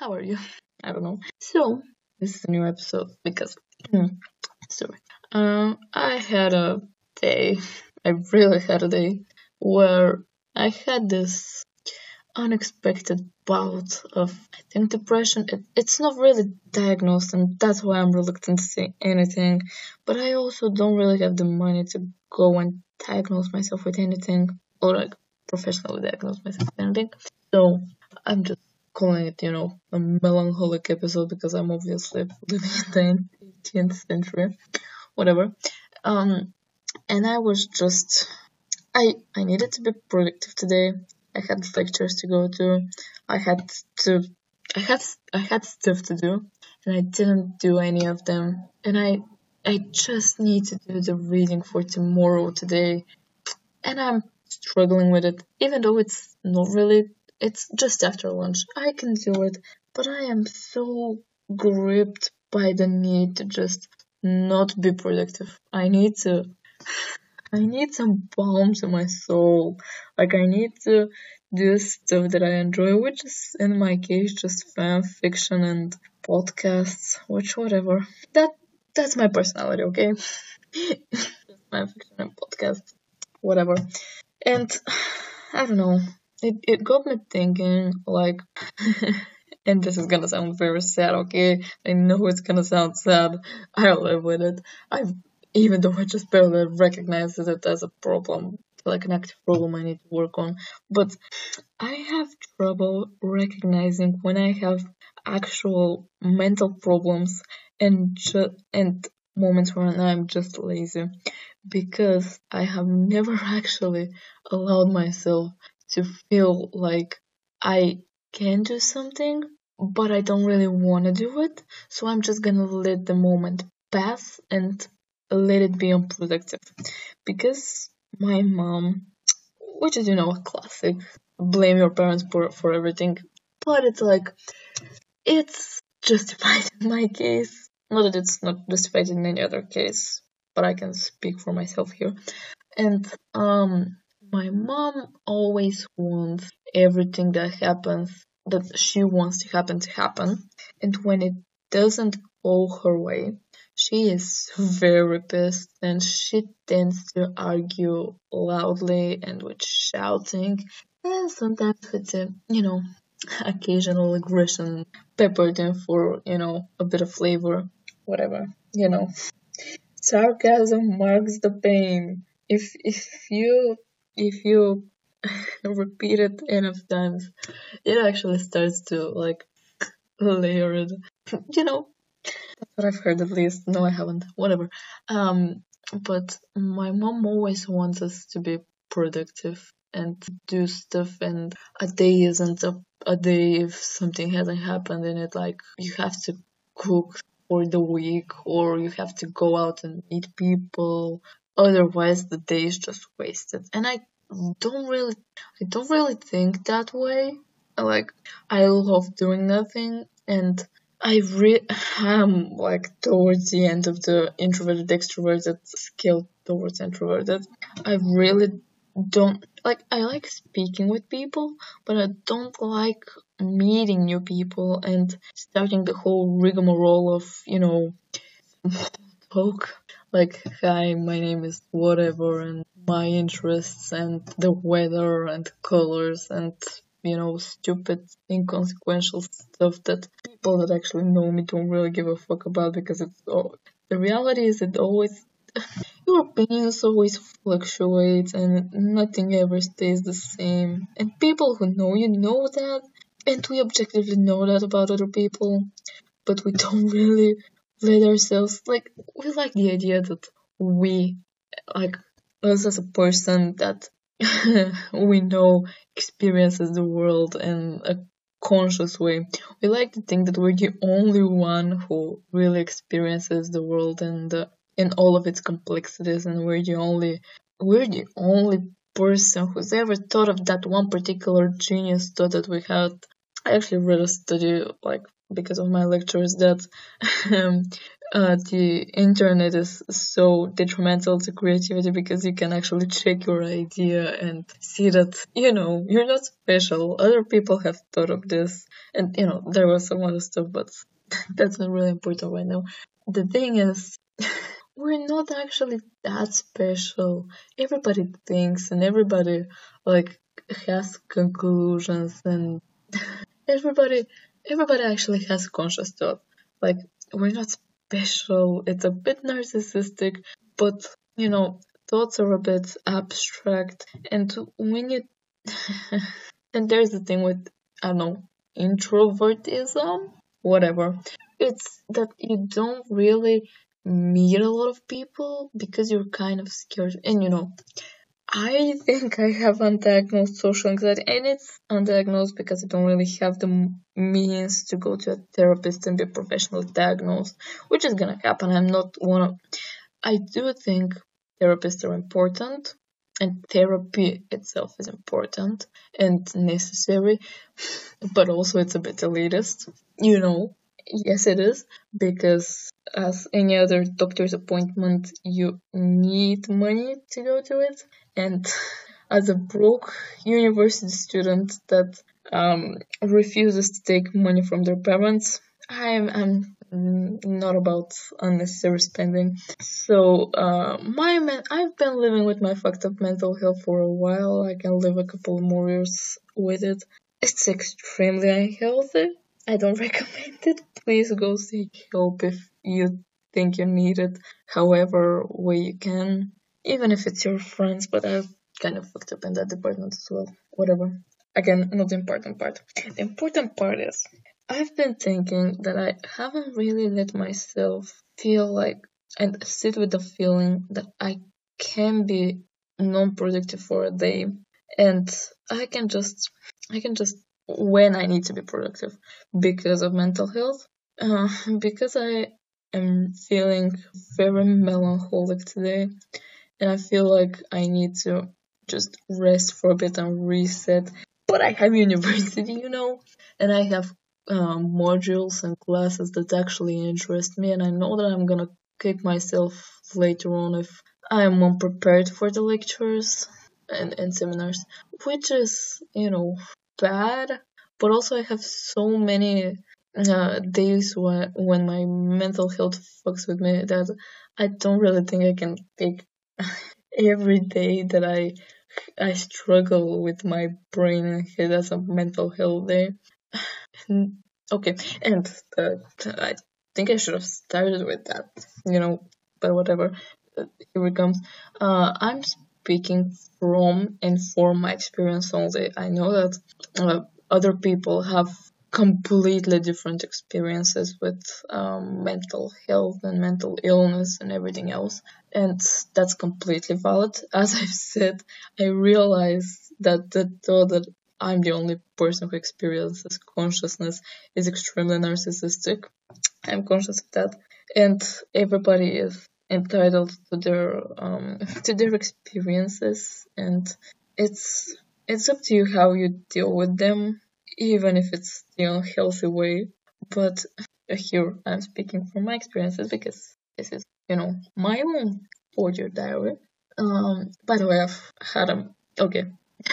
how are you? I don't know. So, this is a new episode because, sorry. Um, I had a day, I really had a day where I had this unexpected bout of, I think, depression. It, it's not really diagnosed, and that's why I'm reluctant to say anything. But I also don't really have the money to go and diagnose myself with anything, or like professionally diagnose myself with anything. So I'm just calling it, you know, a melancholic episode because I'm obviously living in the 18th century, whatever. Um, and I was just, I I needed to be productive today. I had lectures to go to. I had to, I had I had stuff to do, and I didn't do any of them. And I I just need to do the reading for tomorrow today, and I'm struggling with it, even though it's not really. It's just after lunch. I can do it, but I am so gripped by the need to just not be productive. I need to I need some balm to my soul. Like I need to do stuff that I enjoy, which is in my case just fan fiction and podcasts, which whatever. That that's my personality, okay? fan fiction and podcasts, whatever. And I don't know. It it got me thinking like and this is gonna sound very sad, okay? I know it's gonna sound sad. I live with it. I've even though I just barely recognize it as a problem, like an active problem I need to work on. But I have trouble recognizing when I have actual mental problems and ju- and moments when I'm just lazy because I have never actually allowed myself to feel like I can do something but I don't really want to do it. So I'm just gonna let the moment pass and let it be unproductive. Because my mom which is you know a classic blame your parents for for everything but it's like it's justified in my case. Not that it's not justified in any other case but i can speak for myself here. And um my mom always wants everything that happens that she wants to happen to happen and when it doesn't go her way she is very pissed and she tends to argue loudly and with shouting and sometimes with the, you know, occasional aggression peppered in for, you know, a bit of flavor, whatever, you know. Sarcasm marks the pain. If if you if you repeat it enough times, it actually starts to like layer it. You know, that's what I've heard at least. No, I haven't. Whatever. Um, but my mom always wants us to be productive and do stuff, and a day isn't a, a day if something hasn't happened in it. Like you have to cook for the week, or you have to go out and meet people. Otherwise, the day is just wasted. And I don't really, I don't really think that way. Like I love doing nothing, and I re am like towards the end of the introverted extroverted scale towards introverted. I really don't like I like speaking with people, but I don't like meeting new people and starting the whole rigmarole of, you know, talk. Like, hi, my name is whatever and my interests and the weather and colors and you know, stupid, inconsequential stuff that people that actually know me don't really give a fuck about because it's all, the reality is it always your opinions always fluctuate and nothing ever stays the same. And people who know you know that, and we objectively know that about other people, but we don't really let ourselves like we like the idea that we like us as a person that we know experiences the world in a conscious way. We like to think that we're the only one who really experiences the world and in all of its complexities, and we're the only we're the only person who's ever thought of that one particular genius thought that we had. I actually read a study like because of my lectures that um, uh, the internet is so detrimental to creativity because you can actually check your idea and see that you know you're not special. Other people have thought of this. And you know there was some other stuff but that's not really important right now. The thing is we're not actually that special. Everybody thinks and everybody like has conclusions and everybody everybody actually has conscious thought. Like we're not special it's a bit narcissistic but you know thoughts are a bit abstract and when you and there's the thing with i don't know introvertism whatever. It's that you don't really meet a lot of people because you're kind of scared and you know I think I have undiagnosed social anxiety, and it's undiagnosed because I don't really have the means to go to a therapist and be professionally diagnosed, which is gonna happen. I'm not one of. I do think therapists are important, and therapy itself is important and necessary, but also it's a bit elitist, you know. Yes, it is because as any other doctor's appointment, you need money to go to it. And as a broke university student that um, refuses to take money from their parents, I'm, I'm not about unnecessary spending. So, uh, my man, I've been living with my fucked up mental health for a while. I can live a couple more years with it. It's extremely unhealthy. I don't recommend it. Please go seek help if you think you need it, however way you can, even if it's your friends. But I've kind of fucked up in that department as well. Whatever. Again, not the important part. The important part is I've been thinking that I haven't really let myself feel like and sit with the feeling that I can be non-productive for a day and I can just I can just when I need to be productive because of mental health uh, because I am feeling very melancholic today and I feel like I need to just rest for a bit and reset. But I have university, you know, and I have um, modules and classes that actually interest me, and I know that I'm gonna kick myself later on if I'm unprepared for the lectures and, and seminars, which is, you know, bad. But also, I have so many uh, days when when my mental health fucks with me that I don't really think I can take every day that I I struggle with my brain and head as a mental health day. okay, and uh, I think I should have started with that, you know, but whatever. Uh, here it comes. Uh, I'm speaking from and for my experience only. I know that uh, other people have completely different experiences with um, mental health and mental illness and everything else. And that's completely valid. As I've said, I realize that the thought that I'm the only person who experiences consciousness is extremely narcissistic. I'm conscious of that. And everybody is entitled to their um, to their experiences and it's it's up to you how you deal with them even if it's the unhealthy way. But here I'm speaking from my experiences because this is, you know, my own audio diary. Um, by the way, I've had a, okay,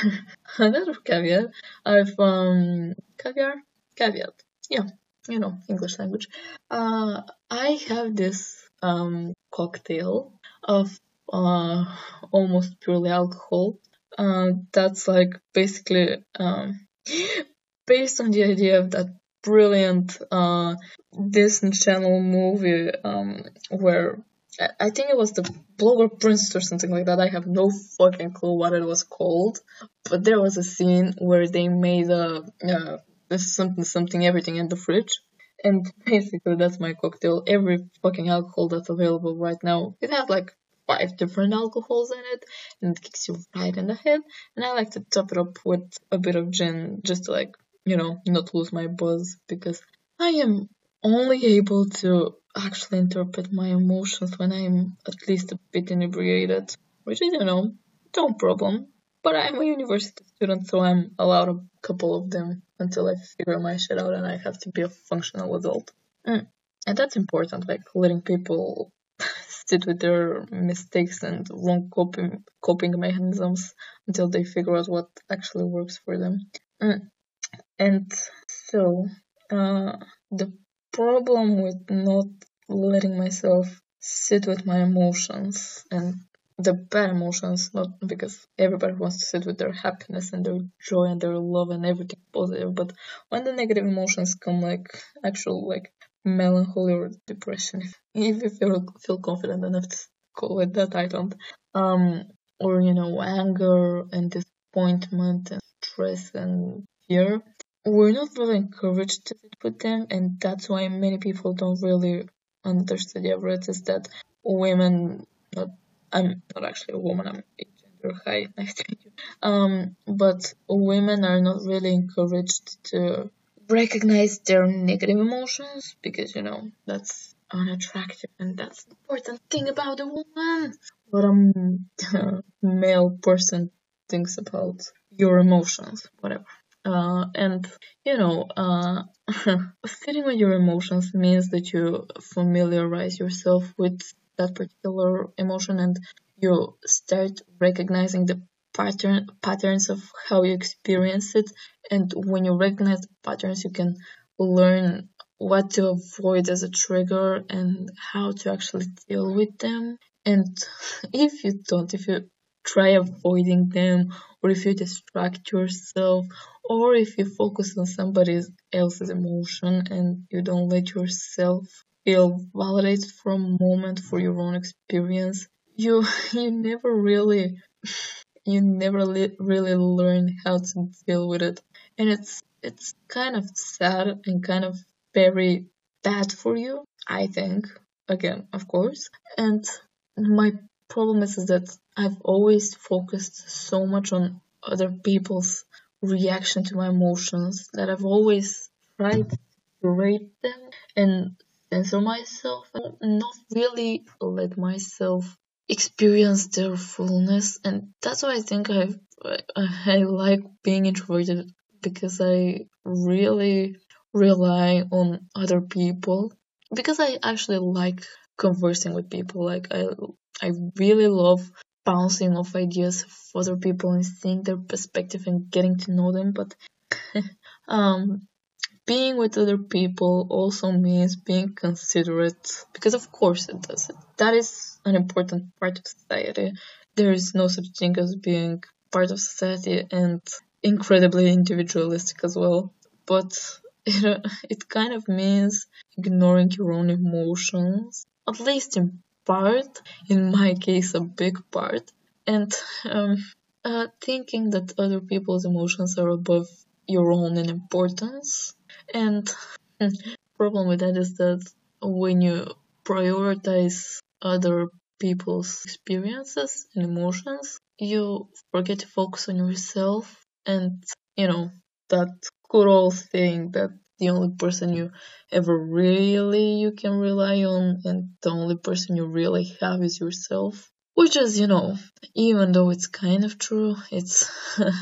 another caveat. I've, um, caviar? Caveat. Yeah, you know, English language. Uh, I have this, um, cocktail of, uh, almost purely alcohol. Uh, that's like basically, um, based on the idea of that brilliant uh, Disney Channel movie um, where I think it was the Blogger Princess or something like that. I have no fucking clue what it was called, but there was a scene where they made a uh, something something everything in the fridge, and basically that's my cocktail. Every fucking alcohol that's available right now, it has like five different alcohols in it, and it kicks you right in the head. And I like to top it up with a bit of gin just to like you know, not lose my buzz because I am only able to actually interpret my emotions when I'm at least a bit inebriated, which is, you know, no problem. But I'm a university student, so I'm allowed a couple of them until I figure my shit out and I have to be a functional adult. Mm. And that's important, like letting people sit with their mistakes and wrong coping coping mechanisms until they figure out what actually works for them. Mm. And so uh, the problem with not letting myself sit with my emotions and the bad emotions, not because everybody wants to sit with their happiness and their joy and their love and everything positive, but when the negative emotions come like actual like melancholy or depression, if, you feel, feel confident enough to call it that, I don't. Um, or you know, anger and disappointment and stress and fear. We're not really encouraged to sit with them, and that's why many people don't really understand the is that women not I'm not actually a woman, I'm a gender. Hi, nice to meet you. Um, but women are not really encouraged to recognize their negative emotions because, you know, that's unattractive and that's the important thing about a woman. What a male person thinks about your emotions, whatever. Uh, and you know, uh, sitting with your emotions means that you familiarize yourself with that particular emotion and you start recognizing the pattern patterns of how you experience it. And when you recognize the patterns you can learn what to avoid as a trigger and how to actually deal with them. And if you don't if you try avoiding them or if you distract yourself or if you focus on somebody else's emotion and you don't let yourself feel validated for a moment for your own experience, you you never really you never li- really learn how to deal with it, and it's it's kind of sad and kind of very bad for you. I think again, of course, and my problem is, is that I've always focused so much on other people's reaction to my emotions that I've always tried to rate them and censor myself and not really let myself experience their fullness. And that's why I think I I like being introverted because I really rely on other people. Because I actually like conversing with people. Like I I really love bouncing off ideas of other people and seeing their perspective and getting to know them but um being with other people also means being considerate because of course it does. That is an important part of society. There is no such thing as being part of society and incredibly individualistic as well but it, it kind of means ignoring your own emotions at least in part in my case a big part. And um, uh, thinking that other people's emotions are above your own in importance. And problem with that is that when you prioritize other people's experiences and emotions, you forget to focus on yourself. And you know that good old thing that the only person you ever really you can rely on and the only person you really have is yourself which is you know even though it's kind of true it's kind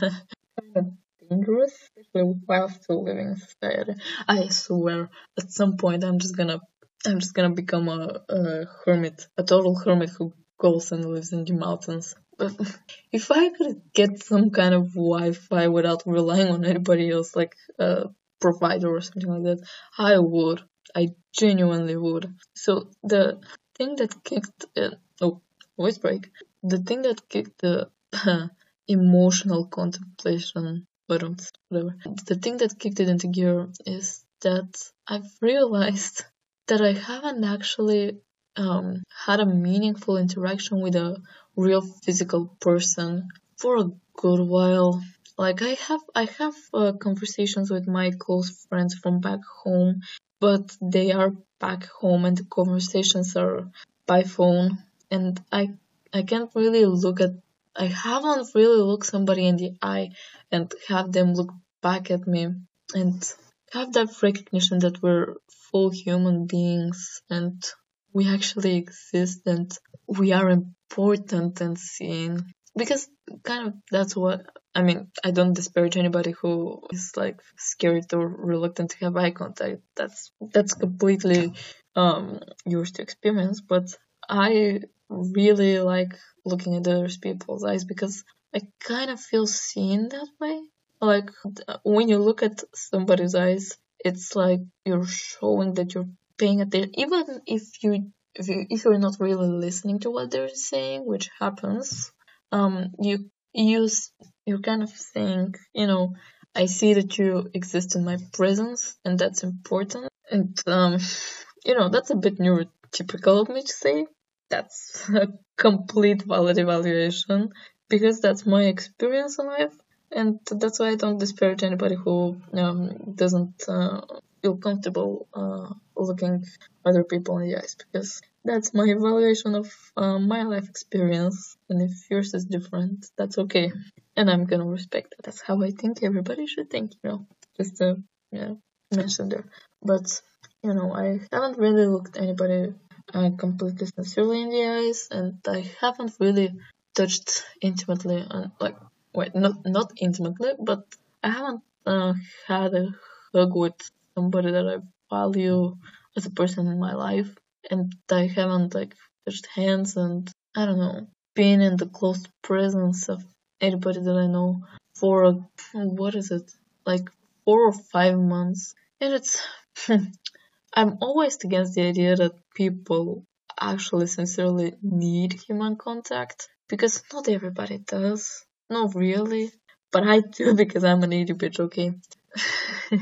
of dangerous, especially while still living in society. I swear, at some point, I'm just gonna, I'm just gonna become a, a hermit, a total hermit who goes and lives in the mountains. But if I could get some kind of Wi-Fi without relying on anybody else, like a provider or something like that, I would. I genuinely would. So the thing that kicked, uh, oh, voice break. The thing that kicked the uh, emotional contemplation but whatever. The thing that kicked it into gear is that I've realized that I haven't actually um, had a meaningful interaction with a real physical person for a good while. Like I have, I have uh, conversations with my close friends from back home, but they are back home and the conversations are by phone, and I, I can't really look at I haven't really looked somebody in the eye and have them look back at me and have that recognition that we're full human beings and we actually exist and we are important and seen. Because kind of that's what I mean, I don't disparage anybody who is like scared or reluctant to have eye contact. That's that's completely um yours to experience. But I really like looking at other people's eyes because I kind of feel seen that way. Like when you look at somebody's eyes, it's like you're showing that you're paying attention, even if you if you if you're not really listening to what they're saying, which happens. Um, you use you're kind of saying, you know, I see that you exist in my presence, and that's important. And um, you know, that's a bit neurotypical of me to say. That's a complete valid evaluation because that's my experience in life, and that's why I don't disparage anybody who um, doesn't uh, feel comfortable uh, looking other people in the eyes because that's my evaluation of uh, my life experience and if yours is different that's okay and i'm gonna respect that. That's how i think everybody should think you know? Just to yeah mention there but you know i haven't really looked anybody uh, completely sincerely in the eyes and i haven't really touched intimately on like wait not not intimately but i haven't uh, had a hug with somebody that i value as a person in my life. And I haven't like touched hands and I don't know been in the close presence of anybody that I know for what is it? Like four or five months. And it's I'm always against the idea that people actually sincerely need human contact because not everybody does. Not really. But I do because I'm an needy bitch okay?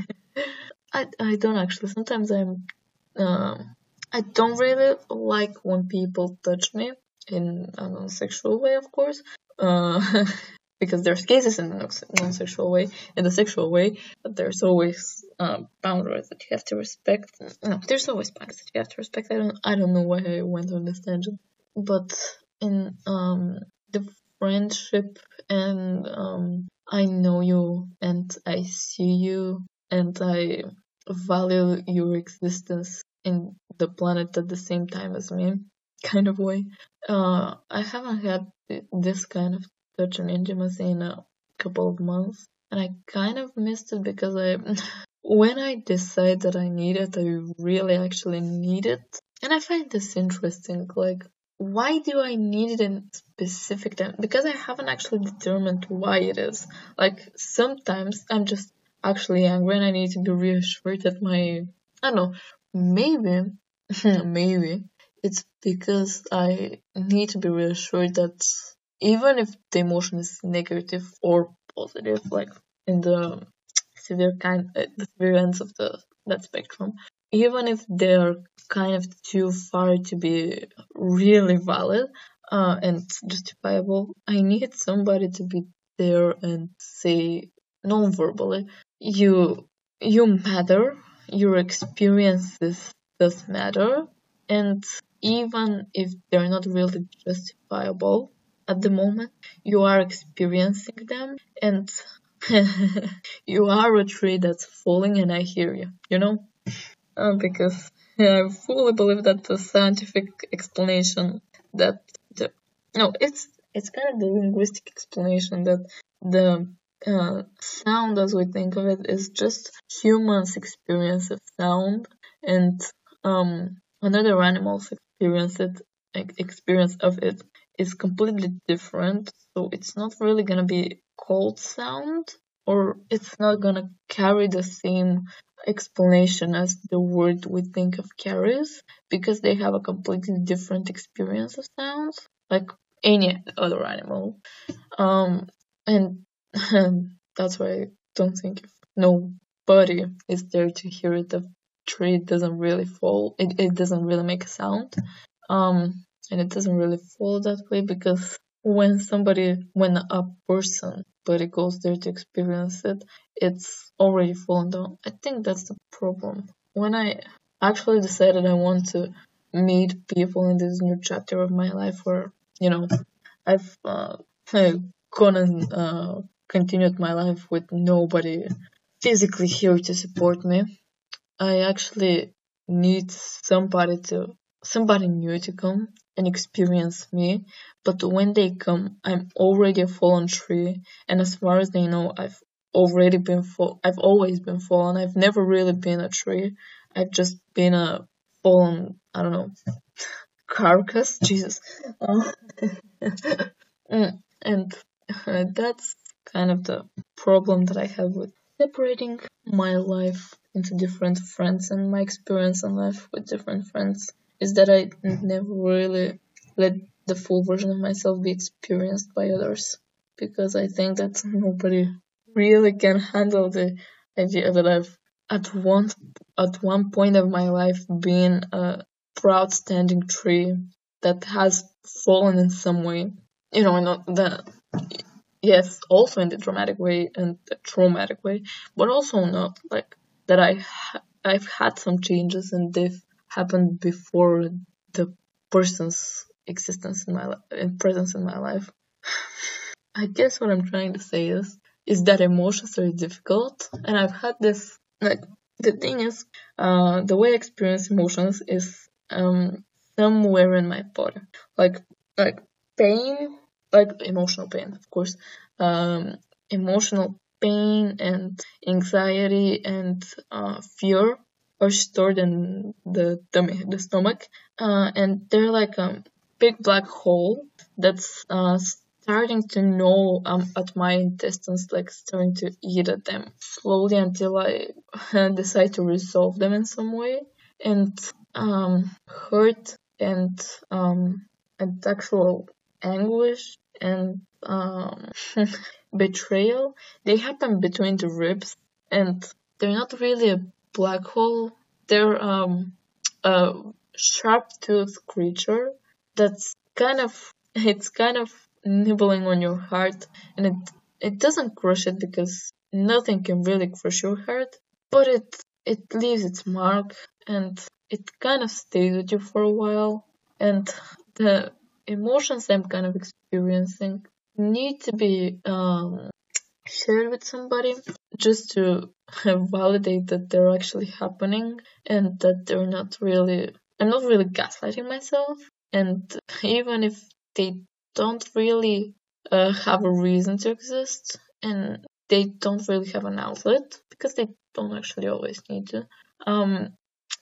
I I don't actually sometimes I'm um I don't really like when people touch me in a non-sexual way, of course, uh, because there's cases in the non-sexual way. In the sexual way, but there's always uh, boundaries that you have to respect. No, there's always boundaries that you have to respect. I don't, I don't know why I went on this tangent, but in um, the friendship and um, I know you and I see you and I value your existence in the planet at the same time as me, kind of way. Uh, I haven't had this kind of touch and intimacy in a couple of months, and I kind of missed it because I, when I decide that I need it, I really actually need it. And I find this interesting, like, why do I need it in specific time? Because I haven't actually determined why it is. Like, sometimes I'm just actually angry and I need to be reassured that my, I don't know, Maybe, maybe it's because I need to be reassured that even if the emotion is negative or positive, like in the severe kind, uh, the severe ends of the that spectrum, even if they're kind of too far to be really valid uh, and justifiable, I need somebody to be there and say non-verbally, you you matter. Your experiences does matter. And even if they're not really justifiable at the moment you are experiencing them and you are a tree that's falling and i hear you you know? Uh, because yeah, i fully believe that the scientific explanation that the no it's it's kind of the linguistic explanation that the uh, sound as we think of it is just humans experience of sound and um, another animal's experience it experience of it is completely different. So it's not really gonna be cold sound or it's not gonna carry the same explanation as the word we think of carries because they have a completely different experience of sounds like any other animal. Um and that's why I don't think nobody is there to hear it, the tree doesn't really fall. It, it doesn't really make a sound. Um, and it doesn't really fall that way because when somebody, when a person, but it goes there to experience it, it's already fallen down. I think that's the problem. When I actually decided I want to meet people in this new chapter of my life where, you know, I've uh, gone and uh, continued my life with nobody physically here to support me. I actually need somebody to somebody new to come and experience me, but when they come, I'm already a fallen tree, and as far as they know, I've already been fall. I've always been fallen. I've never really been a tree. I've just been a fallen. I don't know carcass. Jesus. Uh, and that's kind of the problem that I have with separating my life into different friends and my experience in life with different friends is that I never really let the full version of myself be experienced by others because I think that nobody really can handle the idea that I've at one at one point of my life been a proud standing tree that has fallen in some way. You know, not the yes, also in the dramatic way and the traumatic way, but also not like that. I ha- I've had some changes and they've happened before the person's existence in my life and presence in my life. I guess what I'm trying to say is is that emotions are difficult and I've had this like the thing is uh the way I experience emotions is um somewhere in my body. Like like pain like emotional pain of course. Um emotional pain and anxiety and uh, fear are stored in the tummy, the stomach, uh, and they're like a big black hole that's uh, starting to gnaw um, at my intestines, like starting to eat at them slowly until I decide to resolve them in some way. And um, hurt and um, and actual anguish and um, betrayal, they happen between the ribs, and they're not really a black hole. They're um, a sharp-toothed creature that's kind of it's kind of nibbling on your heart, and it it doesn't crush it because nothing can really crush your heart, but it it leaves its mark and it kind of stays with you for a while, and the emotions I'm kind of experiencing need to be um, shared with somebody just to validate that they're actually happening and that they're not really I'm not really gaslighting myself. And even if they don't really uh, have a reason to exist and they don't really have an outlet because they don't actually always need to um,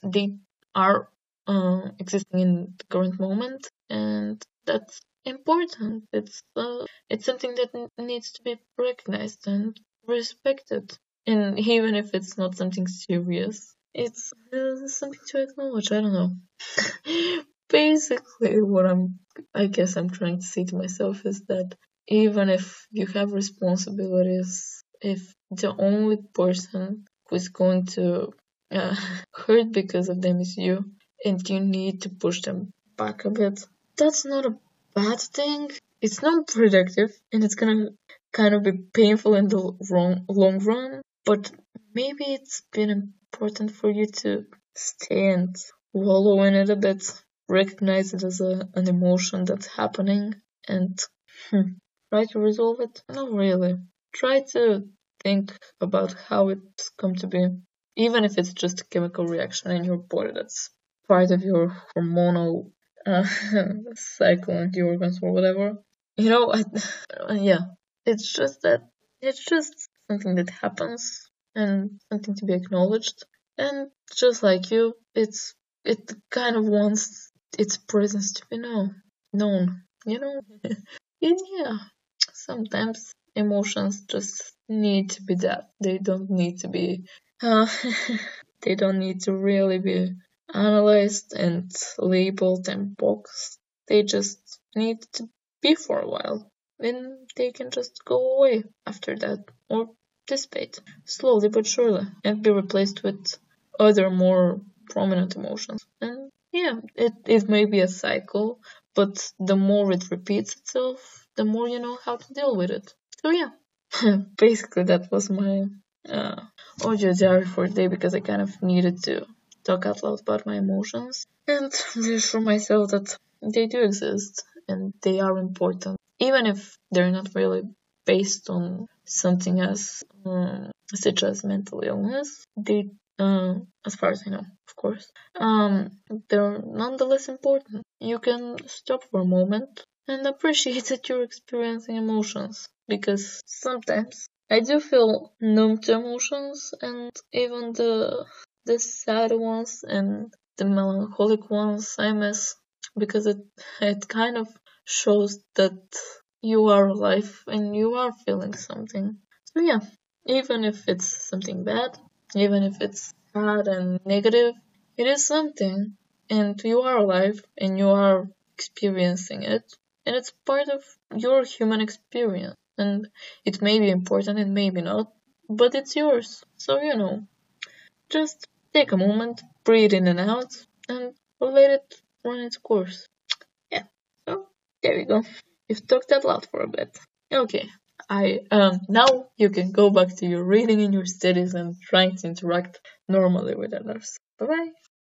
they are uh, existing in the current moment and that's important. It's uh, it's something that needs to be recognized and respected. And even if it's not something serious, it's uh, something to acknowledge. I don't know. Basically, what I'm, I guess I'm trying to say to myself is that even if you have responsibilities, if the only person who is going to uh, hurt because of them is you, and you need to push them back a bit, that's not a bad thing. It's not productive and it's gonna kind of be painful in the wrong, long run, but maybe it's been important for you to stay and wallow in it a bit, recognize it as a, an emotion that's happening and hmm, try to resolve it. Not really. Try to think about how it's come to be, even if it's just a chemical reaction in your body that's part of your hormonal uh, cycle organs or whatever. You know, I, yeah, it's just that it's just something that happens and something to be acknowledged. And just like you, it's it kind of wants its presence to be known. Known, you know. and yeah, sometimes emotions just need to be that. They don't need to be. Uh, they don't need to really be analyzed and labeled and boxed. They just need to be for a while. Then they can just go away after that or dissipate slowly but surely and be replaced with other more prominent emotions. And yeah, it, it may be a cycle, but the more it repeats itself, the more you know how to deal with it. So yeah, basically that was my uh, audio diary for today because I kind of needed to talk out loud about my emotions and reassure myself that they do exist and they are important, even if they're not really based on something as um, such as mental illness. They um, as far as I know, of course. Um, they're nonetheless important. You can stop for a moment and appreciate that you're experiencing emotions because sometimes I do feel numb to emotions and even the the sad ones and the melancholic ones I miss because it it kind of shows that you are alive and you are feeling something. So yeah, even if it's something bad, even if it's sad and negative, it is something and you are alive and you are experiencing it and it's part of your human experience and it may be important and maybe not, but it's yours. So you know, just take a moment, breathe in and out and let it run its course. Yeah, so there we go. You've talked that loud for a bit. Okay, I um now you can go back to your reading and your studies and trying to interact normally with others. Bye bye.